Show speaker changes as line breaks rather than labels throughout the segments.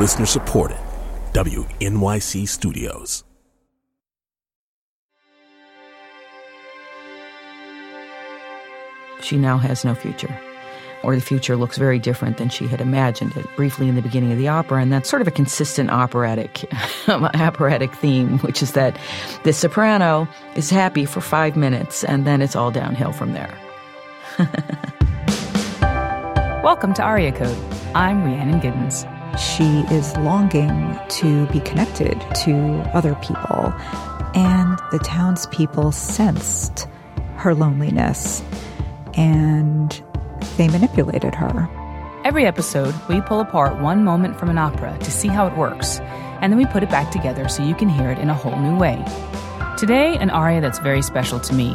Listener supported. WNYC Studios.
She now has no future, or the future looks very different than she had imagined it briefly in the beginning of the opera. And that's sort of a consistent operatic, operatic theme, which is that the soprano is happy for five minutes and then it's all downhill from there.
Welcome to Aria Code. I'm Rhiannon Giddens.
She is longing to be connected to other people, and the townspeople sensed her loneliness and they manipulated her.
Every episode, we pull apart one moment from an opera to see how it works, and then we put it back together so you can hear it in a whole new way. Today, an aria that's very special to me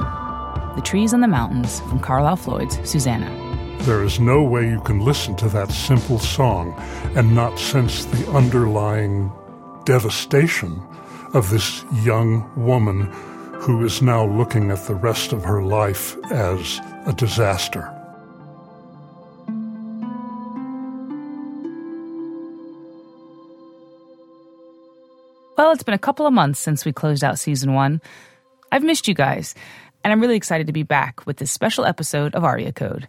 The Trees on the Mountains from Carlisle Floyd's Susannah.
There is no way you can listen to that simple song and not sense the underlying devastation of this young woman who is now looking at the rest of her life as a disaster.
Well, it's been a couple of months since we closed out season one. I've missed you guys, and I'm really excited to be back with this special episode of Aria Code.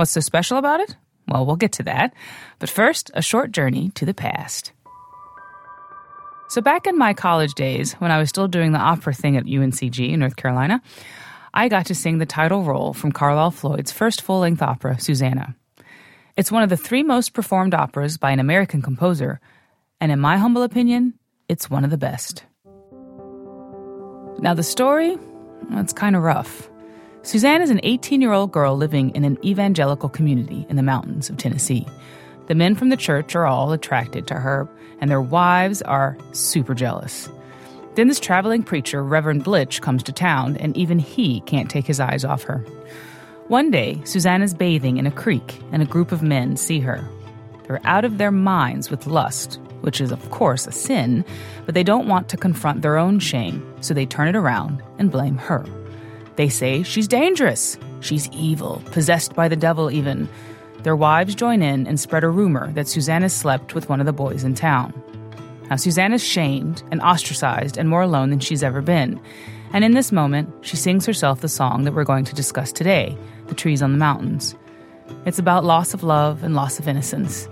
What's so special about it? Well, we'll get to that. But first, a short journey to the past. So, back in my college days, when I was still doing the opera thing at UNCG in North Carolina, I got to sing the title role from Carlisle Floyd's first full length opera, Susannah. It's one of the three most performed operas by an American composer, and in my humble opinion, it's one of the best. Now, the story, well, it's kind of rough. Suzanne is an 18 year old girl living in an evangelical community in the mountains of Tennessee. The men from the church are all attracted to her, and their wives are super jealous. Then this traveling preacher, Reverend Blitch, comes to town, and even he can't take his eyes off her. One day, Suzanne is bathing in a creek, and a group of men see her. They're out of their minds with lust, which is, of course, a sin, but they don't want to confront their own shame, so they turn it around and blame her. They say she's dangerous, she's evil, possessed by the devil, even. Their wives join in and spread a rumor that Susannah slept with one of the boys in town. Now, Susannah's shamed and ostracized and more alone than she's ever been. And in this moment, she sings herself the song that we're going to discuss today The Trees on the Mountains. It's about loss of love and loss of innocence.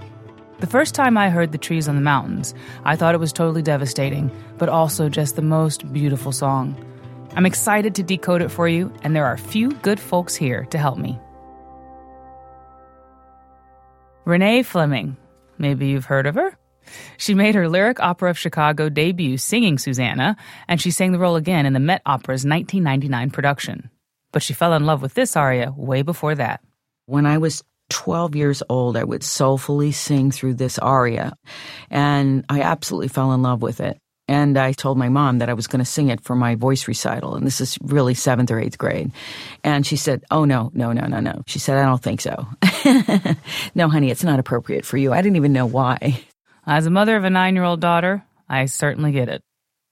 The first time I heard The Trees on the Mountains, I thought it was totally devastating, but also just the most beautiful song. I'm excited to decode it for you, and there are a few good folks here to help me. Renée Fleming. Maybe you've heard of her? She made her Lyric Opera of Chicago debut singing Susannah, and she sang the role again in the Met Opera's 1999 production. But she fell in love with this aria way before that.
When I was 12 years old, I would soulfully sing through this aria, and I absolutely fell in love with it. And I told my mom that I was going to sing it for my voice recital. And this is really seventh or eighth grade. And she said, Oh, no, no, no, no, no. She said, I don't think so. no, honey, it's not appropriate for you. I didn't even know why.
As a mother of a nine year old daughter, I certainly get it.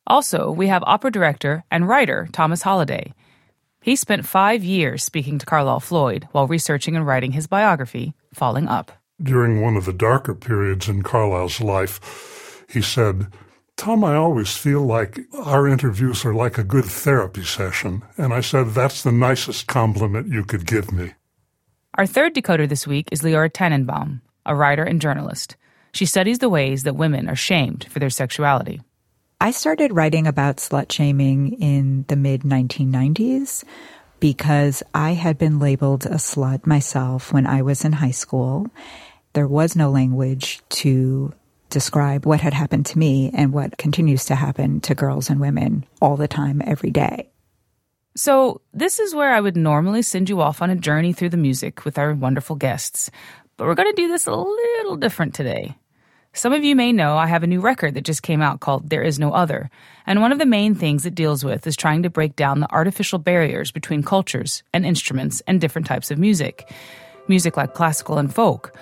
Also, we have opera director and writer Thomas Holliday. He spent five years speaking to Carlisle Floyd while researching and writing his biography, Falling Up.
During one of the darker periods in Carlisle's life, he said, Tom, I always feel like our interviews are like a good therapy session. And I said, that's the nicest compliment you could give me.
Our third decoder this week is Leora Tanenbaum, a writer and journalist. She studies the ways that women are shamed for their sexuality.
I started writing about slut shaming in the mid 1990s because I had been labeled a slut myself when I was in high school. There was no language to describe what had happened to me and what continues to happen to girls and women all the time, every day.
So, this is where I would normally send you off on a journey through the music with our wonderful guests. But we're going to do this a little different today. Some of you may know I have a new record that just came out called There Is No Other, and one of the main things it deals with is trying to break down the artificial barriers between cultures and instruments and different types of music. Music like classical and folk.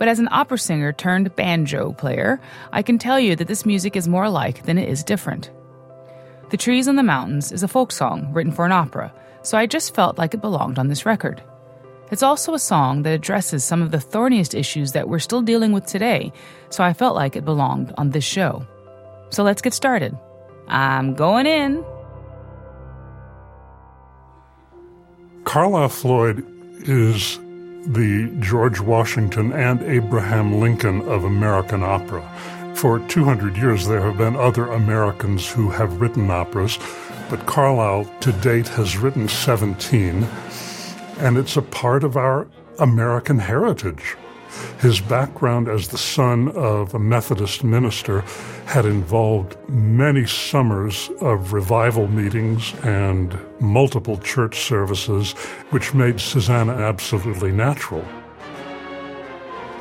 But as an opera singer turned banjo player, I can tell you that this music is more alike than it is different. The Trees on the Mountains is a folk song written for an opera, so I just felt like it belonged on this record. It's also a song that addresses some of the thorniest issues that we're still dealing with today, so I felt like it belonged on this show. So let's get started. I'm going in.
Carlisle Floyd is the George Washington and Abraham Lincoln of American opera. For 200 years, there have been other Americans who have written operas, but Carlisle to date has written 17, and it's a part of our American heritage. His background as the son of a Methodist minister had involved many summers of revival meetings and multiple church services, which made Susannah absolutely natural.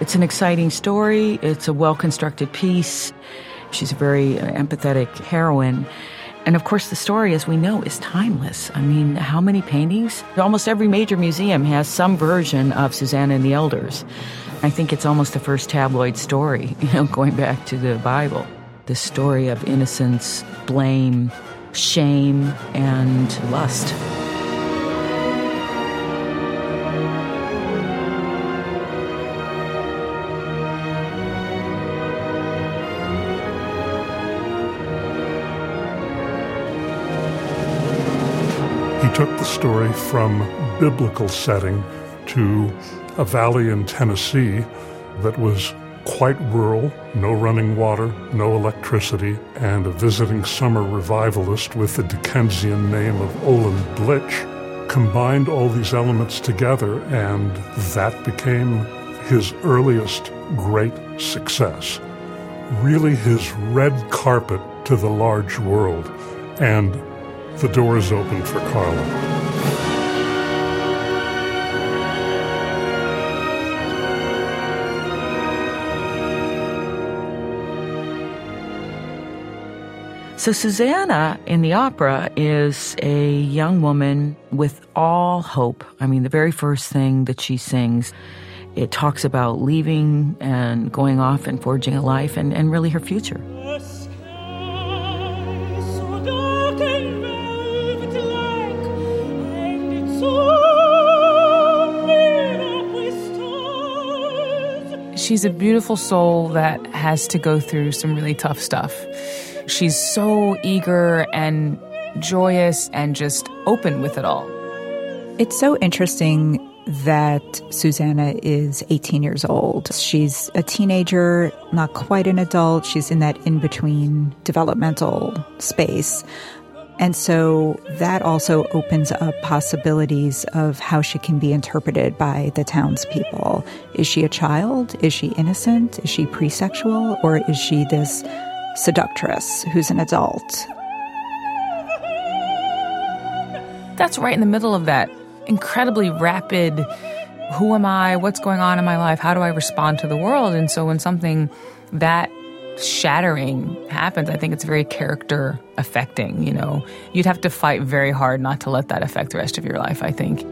It's an exciting story, it's a well constructed piece. She's a very uh, empathetic heroine. And of course, the story, as we know, is timeless. I mean, how many paintings? Almost every major museum has some version of Susanna and the Elders. I think it's almost the first tabloid story, you know, going back to the Bible. The story of innocence, blame, shame, and lust.
He took the story from biblical setting to a valley in Tennessee that was quite rural, no running water, no electricity, and a visiting summer revivalist with the Dickensian name of Olin Blitch combined all these elements together, and that became his earliest great success. Really, his red carpet to the large world, and the doors opened for Carlisle.
So, Susannah in the opera is a young woman with all hope. I mean, the very first thing that she sings, it talks about leaving and going off and forging a life and, and really her future.
She's a beautiful soul that has to go through some really tough stuff. She's so eager and joyous and just open with it all.
It's so interesting that Susannah is 18 years old. She's a teenager, not quite an adult. She's in that in between developmental space. And so that also opens up possibilities of how she can be interpreted by the townspeople. Is she a child? Is she innocent? Is she pre-sexual? Or is she this seductress who's an adult.
That's right in the middle of that incredibly rapid who am I? What's going on in my life? How do I respond to the world? And so when something that shattering happens, I think it's very character affecting, you know. You'd have to fight very hard not to let that affect the rest of your life, I think.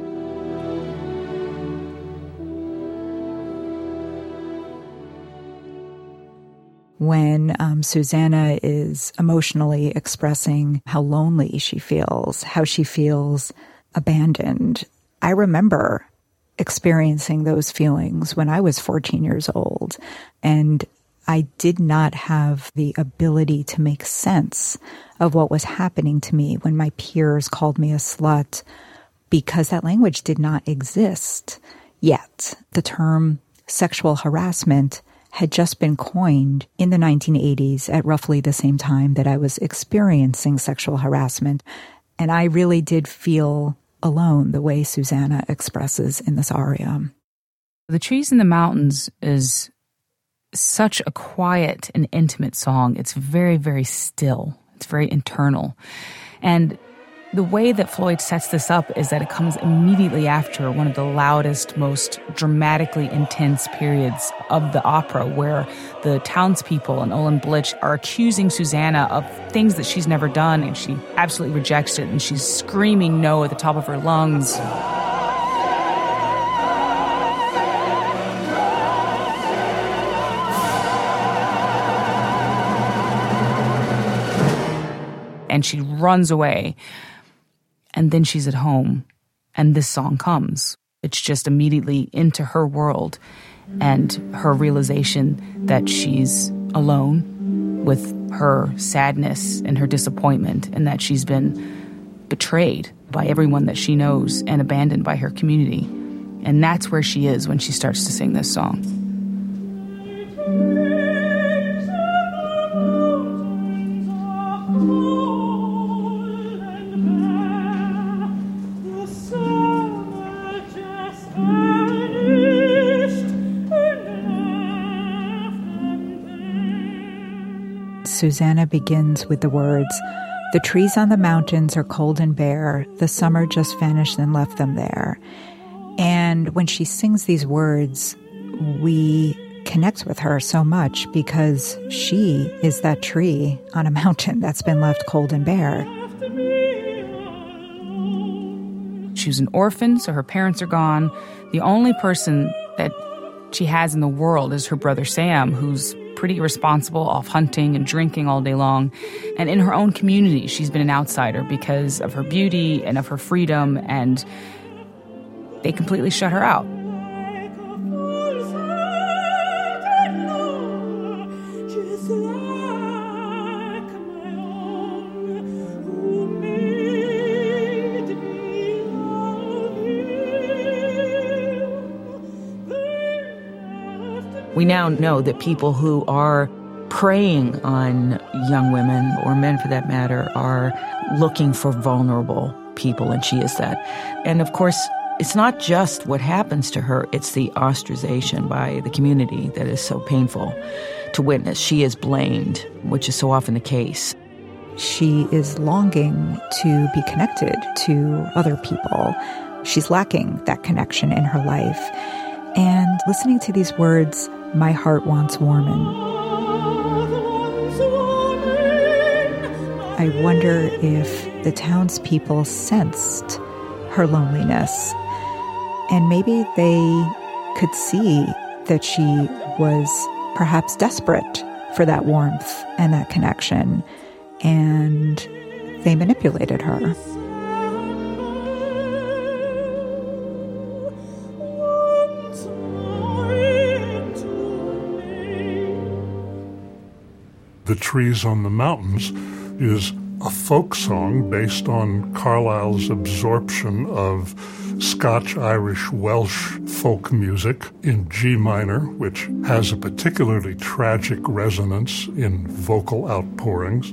When um, Susannah is emotionally expressing how lonely she feels, how she feels abandoned. I remember experiencing those feelings when I was 14 years old. And I did not have the ability to make sense of what was happening to me when my peers called me a slut because that language did not exist yet. The term sexual harassment had just been coined in the 1980s at roughly the same time that I was experiencing sexual harassment. And I really did feel alone the way Susannah expresses in this aria.
The Trees in the Mountains is such a quiet and intimate song. It's very, very still. It's very internal. And the way that Floyd sets this up is that it comes immediately after one of the loudest, most dramatically intense periods of the opera, where the townspeople and Olin Blitch are accusing Susannah of things that she's never done, and she absolutely rejects it, and she's screaming no at the top of her lungs. And she runs away and then she's at home and this song comes. It's just immediately into her world and her realization that she's alone with her sadness and her disappointment, and that she's been betrayed by everyone that she knows and abandoned by her community. And that's where she is when she starts to sing this song.
Susannah begins with the words, The trees on the mountains are cold and bare. The summer just vanished and left them there. And when she sings these words, we connect with her so much because she is that tree on a mountain that's been left cold and bare.
She was an orphan, so her parents are gone. The only person that she has in the world is her brother Sam, who's pretty irresponsible, off hunting and drinking all day long. And in her own community, she's been an outsider because of her beauty and of her freedom, and they completely shut her out.
We now know that people who are preying on young women, or men for that matter, are looking for vulnerable people, and she is that. And of course, it's not just what happens to her, it's the ostracization by the community that is so painful to witness. She is blamed, which is so often the case.
She is longing to be connected to other people. She's lacking that connection in her life. And listening to these words, my heart wants warming. I wonder if the townspeople sensed her loneliness and maybe they could see that she was perhaps desperate for that warmth and that connection, and they manipulated her.
The Trees on the Mountains is a folk song based on Carlisle's absorption of Scotch, Irish, Welsh folk music in G minor, which has a particularly tragic resonance in vocal outpourings.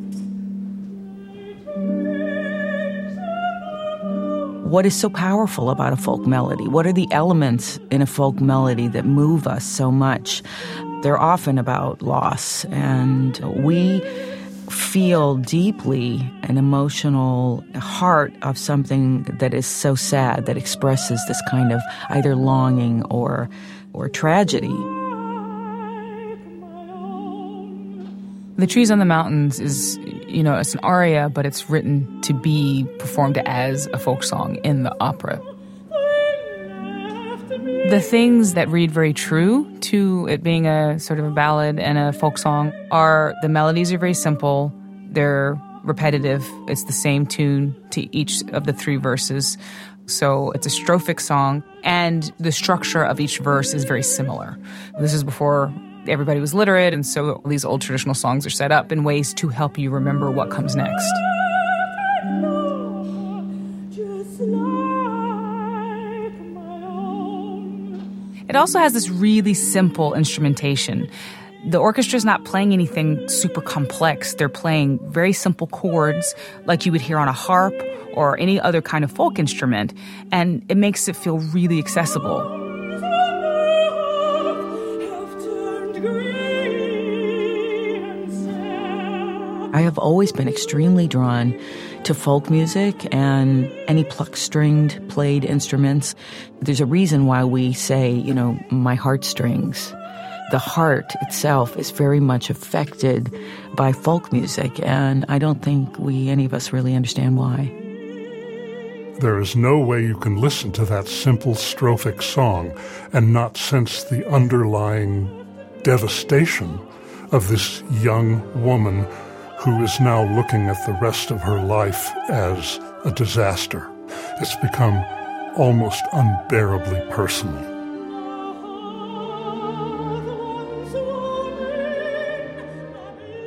What is so powerful about a folk melody? What are the elements in a folk melody that move us so much? They're often about loss, and we feel deeply an emotional heart of something that is so sad that expresses this kind of either longing or or tragedy.
The Trees on the Mountains is, you know, it's an aria, but it's written to be performed as a folk song in the opera. The things that read very true to it being a sort of a ballad and a folk song are the melodies are very simple, they're repetitive, it's the same tune to each of the three verses. So it's a strophic song, and the structure of each verse is very similar. This is before everybody was literate, and so these old traditional songs are set up in ways to help you remember what comes next. It also has this really simple instrumentation. The orchestra is not playing anything super complex. They're playing very simple chords like you would hear on a harp or any other kind of folk instrument, and it makes it feel really accessible.
I have always been extremely drawn to folk music and any plucked stringed played instruments. There's a reason why we say, you know, my heartstrings. The heart itself is very much affected by folk music, and I don't think we, any of us, really understand why.
There is no way you can listen to that simple strophic song and not sense the underlying devastation of this young woman who is now looking at the rest of her life as a disaster. It's become almost unbearably personal.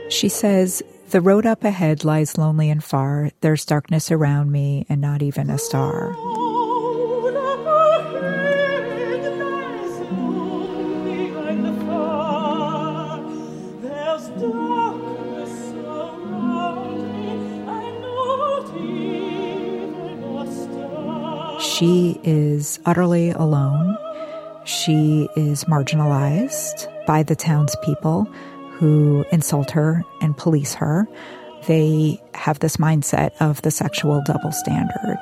She says, The road up ahead lies lonely and far. There's darkness around me and not even a star. She is utterly alone. She is marginalized by the townspeople who insult her and police her. They have this mindset of the sexual double standard.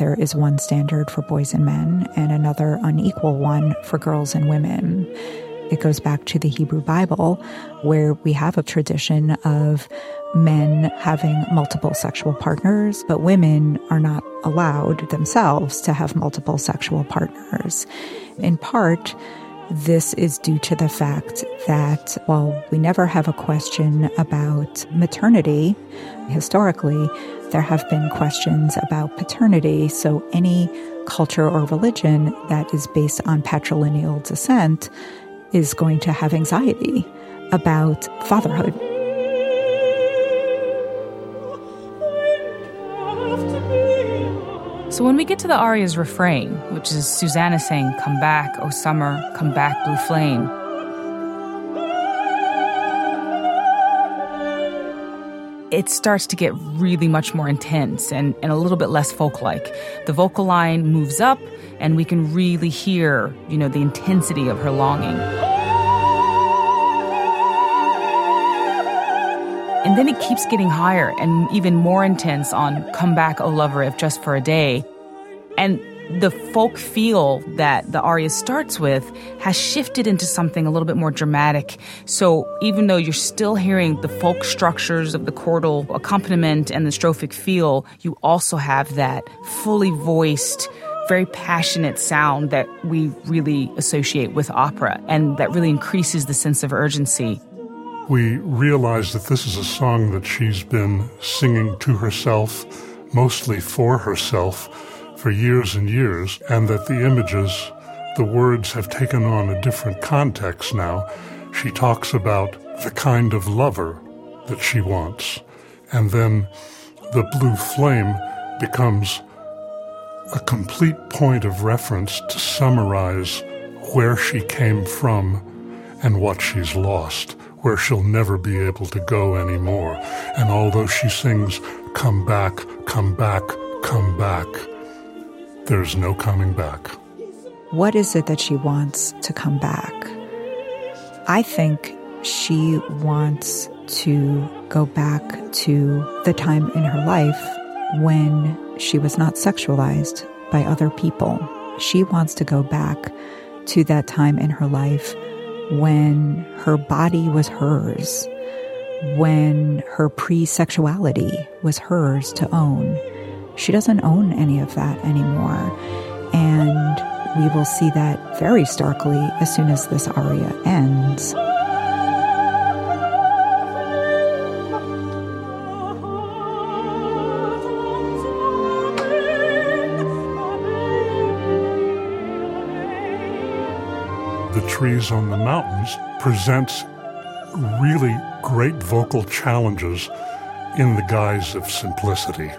There is one standard for boys and men and another unequal one for girls and women. It goes back to the Hebrew Bible, where we have a tradition of men having multiple sexual partners, but women are not allowed themselves to have multiple sexual partners. In part, this is due to the fact that while we never have a question about maternity, historically, there have been questions about paternity. So any culture or religion that is based on patrilineal descent is going to have anxiety about fatherhood.
So when we get to the aria's refrain, which is Susannah saying, Come back, O summer, come back, blue flame. It starts to get really much more intense and, and a little bit less folk like. The vocal line moves up, and we can really hear, you know, the intensity of her longing. Then it keeps getting higher and even more intense on Come Back, O Lover, if just for a day. And the folk feel that the aria starts with has shifted into something a little bit more dramatic. So even though you're still hearing the folk structures of the chordal accompaniment and the strophic feel, you also have that fully voiced, very passionate sound that we really associate with opera and that really increases the sense of urgency
we realize that this is a song that she's been singing to herself, mostly for herself, for years and years, and that the images, the words have taken on a different context now. She talks about the kind of lover that she wants. And then the blue flame becomes a complete point of reference to summarize where she came from and what she's lost where she'll never be able to go anymore. And although she sings, Come back, come back, come back, there's no coming back.
What is it that she wants to come back? I think she wants to go back to the time in her life when she was not sexualized by other people. She wants to go back to that time in her life when her body was hers, when her pre sexuality was hers to own. She doesn't own any of that anymore. And we will see that very starkly as soon as this aria ends.
Trees on the Mountains presents really great vocal challenges in the guise of simplicity.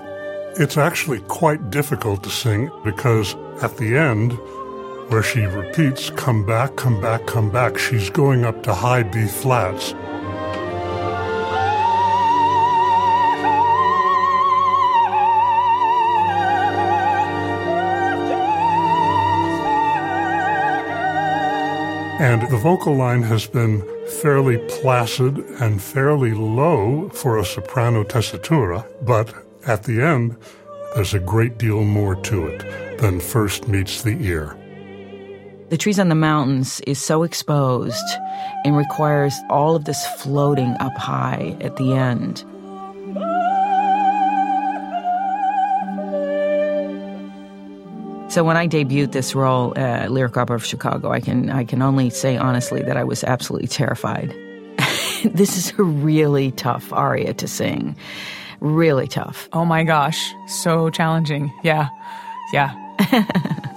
It's actually quite difficult to sing because at the end, where she repeats, come back, come back, come back, she's going up to high B flats. And the vocal line has been fairly placid and fairly low for a soprano tessitura, but at the end, there's a great deal more to it than first meets the ear.
The Trees on the Mountains is so exposed and requires all of this floating up high at the end. So when I debuted this role at Lyric Opera of Chicago, I can I can only say honestly that I was absolutely terrified. this is a really tough aria to sing. Really tough.
Oh my gosh, so challenging. Yeah. Yeah.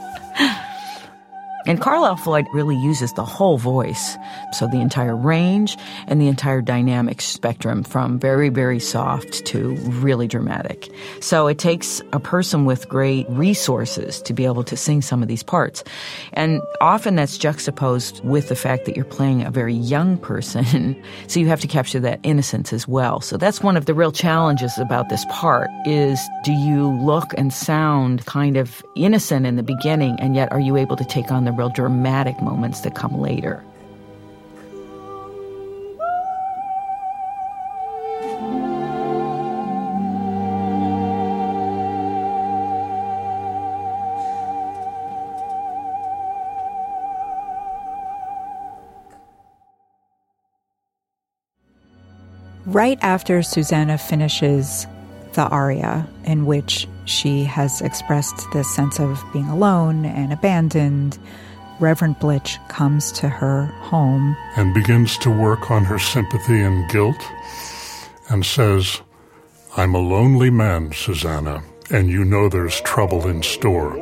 And Carlisle Floyd really uses the whole voice. So the entire range and the entire dynamic spectrum from very, very soft to really dramatic. So it takes a person with great resources to be able to sing some of these parts. And often that's juxtaposed with the fact that you're playing a very young person. so you have to capture that innocence as well. So that's one of the real challenges about this part is do you look and sound kind of innocent in the beginning and yet are you able to take on the real dramatic moments that come later.
Right after Susannah finishes the aria, in which she has expressed this sense of being alone and abandoned, Reverend Blitch comes to her home
and begins to work on her sympathy and guilt and says, I'm a lonely man, Susannah, and you know there's trouble in store.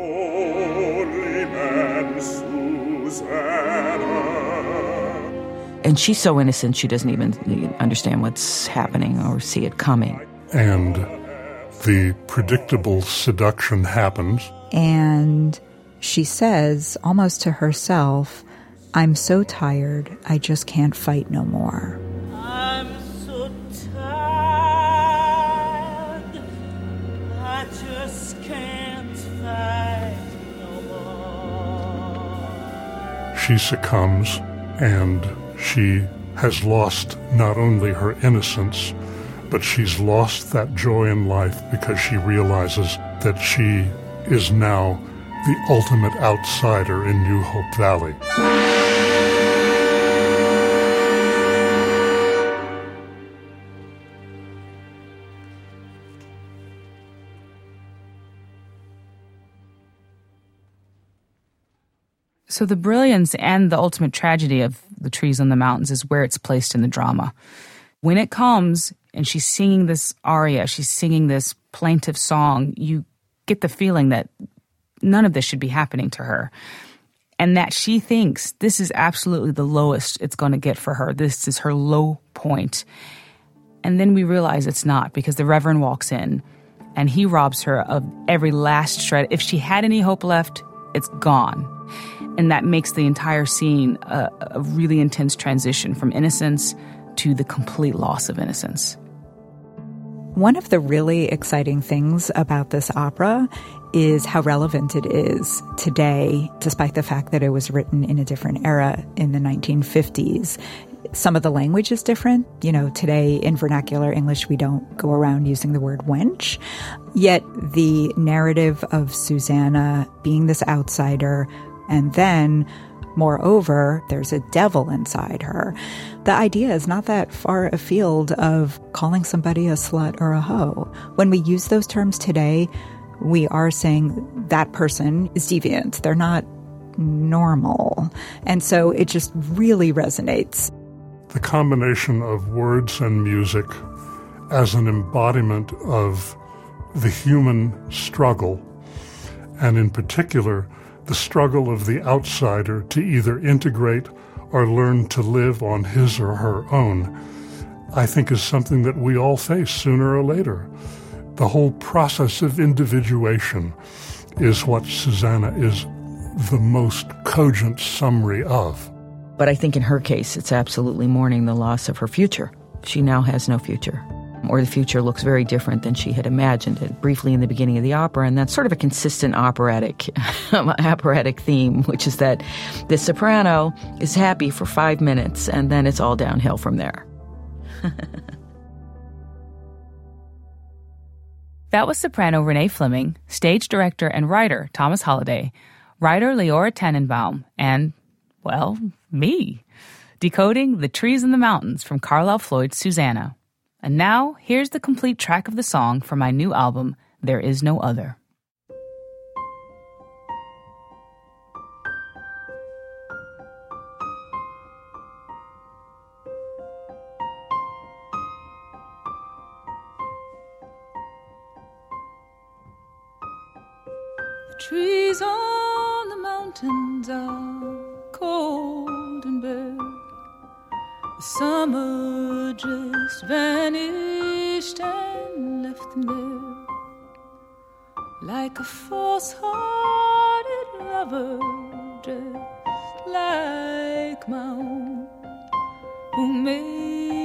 And she's so innocent, she doesn't even understand what's happening or see it coming.
And the predictable seduction happens.
And she says, almost to herself, I'm so tired, I just can't fight no more.
I'm so tired, I just can't fight no more.
She succumbs and she has lost not only her innocence, but she's lost that joy in life because she realizes that she is now the ultimate outsider in New Hope Valley.
So the brilliance and the ultimate tragedy of the trees on the mountains is where it's placed in the drama. When it comes and she's singing this aria, she's singing this plaintive song, you get the feeling that none of this should be happening to her. And that she thinks this is absolutely the lowest it's going to get for her. This is her low point. And then we realize it's not because the Reverend walks in and he robs her of every last shred. If she had any hope left, it's gone. And that makes the entire scene a, a really intense transition from innocence to the complete loss of innocence.
One of the really exciting things about this opera is how relevant it is today, despite the fact that it was written in a different era in the 1950s. Some of the language is different. You know, today in vernacular English, we don't go around using the word wench. Yet the narrative of Susannah being this outsider and then Moreover, there's a devil inside her. The idea is not that far afield of calling somebody a slut or a hoe. When we use those terms today, we are saying that person is deviant. They're not normal. And so it just really resonates.
The combination of words and music as an embodiment of the human struggle, and in particular, the struggle of the outsider to either integrate or learn to live on his or her own, I think is something that we all face sooner or later. The whole process of individuation is what Susannah is the most cogent summary of.
But I think in her case, it's absolutely mourning the loss of her future. She now has no future, or the future looks very different than she had imagined it briefly in the beginning of the opera. And that's sort of a consistent operatic, operatic theme, which is that the soprano is happy for five minutes and then it's all downhill from there.
That was soprano Renée Fleming, stage director and writer Thomas Holliday, writer Leora Tanenbaum, and, well, me, decoding The Trees in the Mountains from Carlisle Floyd's Susannah. And now, here's the complete track of the song from my new album, There Is No Other. summer just vanished and left me like a false hearted lover, just like my own, who made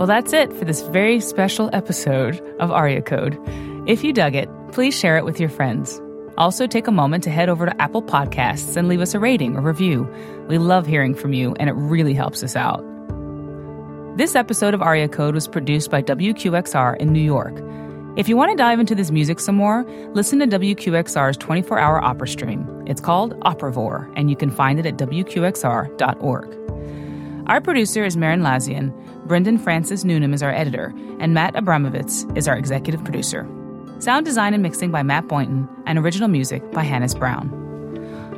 Well, that's it for this very special episode of ARIA Code. If you dug it, please share it with your friends. Also, take a moment to head over to Apple Podcasts and leave us a rating or review. We love hearing from you, and it really helps us out. This episode of ARIA Code was produced by WQXR in New York. If you want to dive into this music some more, listen to WQXR's 24 hour opera stream. It's called Operavore, and you can find it at WQXR.org. Our producer is Merrin Lazyan, Brendan Francis Newnam is our editor, and Matt Abramovitz is our executive producer. Sound design and mixing by Matt Boynton, and original music by Hannis Brown.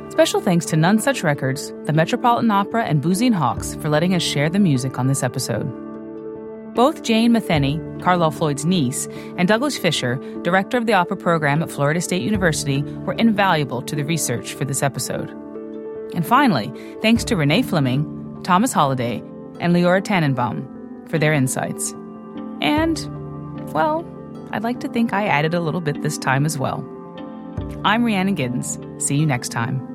Special thanks to Nonesuch Records, the Metropolitan Opera, and and Hawkes for letting us share the music on this episode. Both Jane Matheny, Carlisle Floyd's niece, and Douglas Fisher, director of the opera program at Florida State University, were invaluable to the research for this episode. And finally, thanks to Renée Fleming, Thomas Holliday, and Leora Tanenbaum for their insights. And, well, I'd like to think I added a little bit this time as well. I'm Rhiannon Giddens. See you next time.